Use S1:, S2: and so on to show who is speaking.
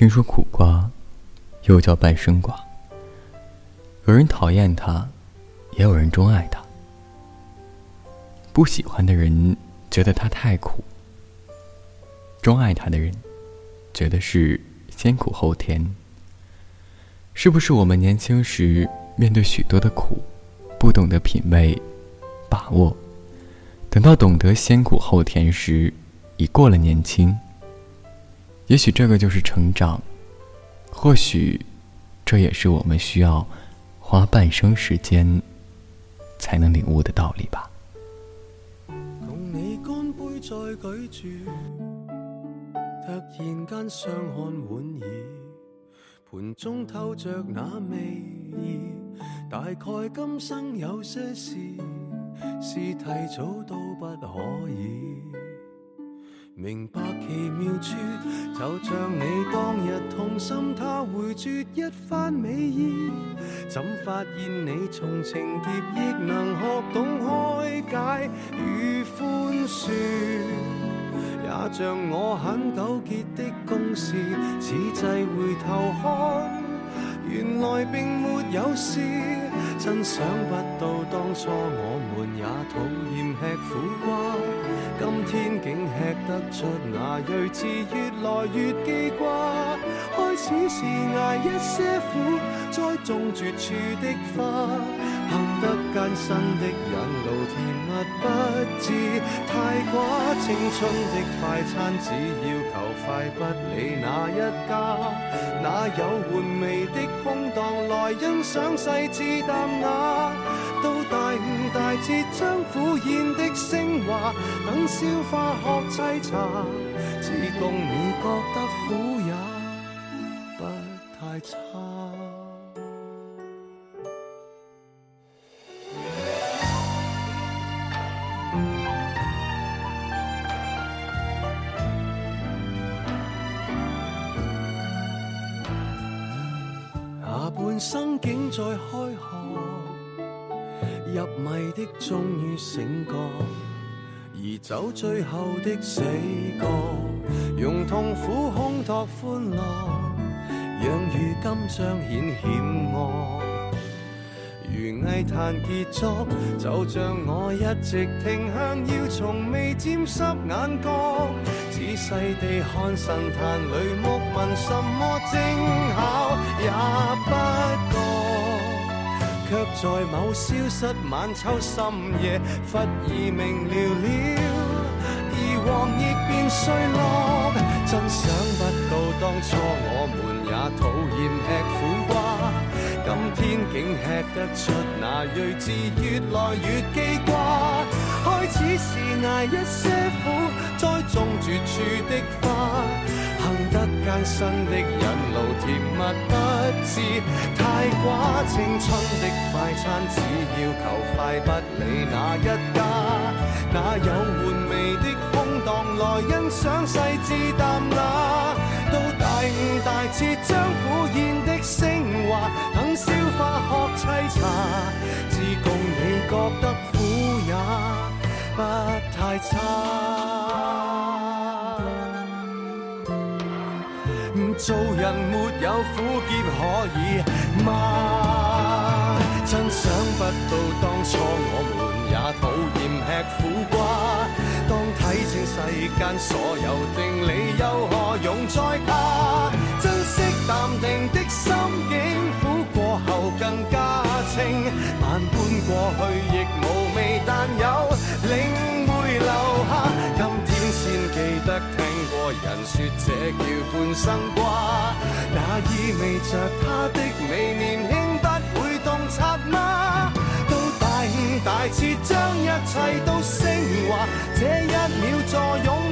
S1: 听说苦瓜又叫半生瓜，有人讨厌它，也有人钟爱它。不喜欢的人觉得它太苦，钟爱它的人觉得是先苦后甜。是不是我们年轻时面对许多的苦，不懂得品味、把握，等到懂得先苦后甜时，已过了年轻？也许这个就是成长，或许这也是我们需要花半生时间才能领悟的道理吧。
S2: 共你干杯再举住，突然间相看莞尔。盘中透着那味意，大概今生有些事是提早都不可以。明白奇妙处，就像你当日痛心他回绝一番美意，怎发现你从情劫亦能学懂开解与宽恕？也像我很纠结的公事，此际回头看，原来并没有事。真想不到当初我们也讨厌吃苦瓜，今天竟吃得出那睿智，越来越记挂。开始是挨一些苦，栽种绝处的花。行得艰辛的引路，甜蜜不知太寡。青春的快餐，只要求快，不理哪一家。哪有玩味的欣赏细致淡雅？到大悟大彻，将苦宴的升华，等消化学沏茶，只共你觉得苦也不太差。生竟在开学，入迷的终于醒觉，而走最后的死角，用痛苦烘托欢乐，让如今彰显险恶。如艺坛杰作，就像我一直停向，要从未沾湿眼角。仔细地看神坛里木纹，什么精巧也不觉，却在某消失晚秋深夜，忽已明了了，而黄亦变碎落。真想不到当初我们也讨厌吃苦瓜。今天竟吃得出那睿智，越来越记挂。开始是挨一些苦，栽种绝处的花。行得艰辛的引路，甜蜜不知太寡。青春的快餐，只要求快，不理哪一家。哪有玩味的空档来欣赏细致淡雅？到大悟大彻，将苦咽的升华。等消化学沏茶，只共你觉得苦也不太差。做人没有苦涩可以吗？真想不到当初我们也讨厌吃苦瓜。当睇清世间所有定理，又何用再怕？珍惜淡定的心境。苦过后更加清，万般过去亦无味，但有领会留下。今天先记得听人说这叫半生挂，那意味着他的美年轻不会洞察吗？到大悟大彻，将一切都升华，这一秒坐拥。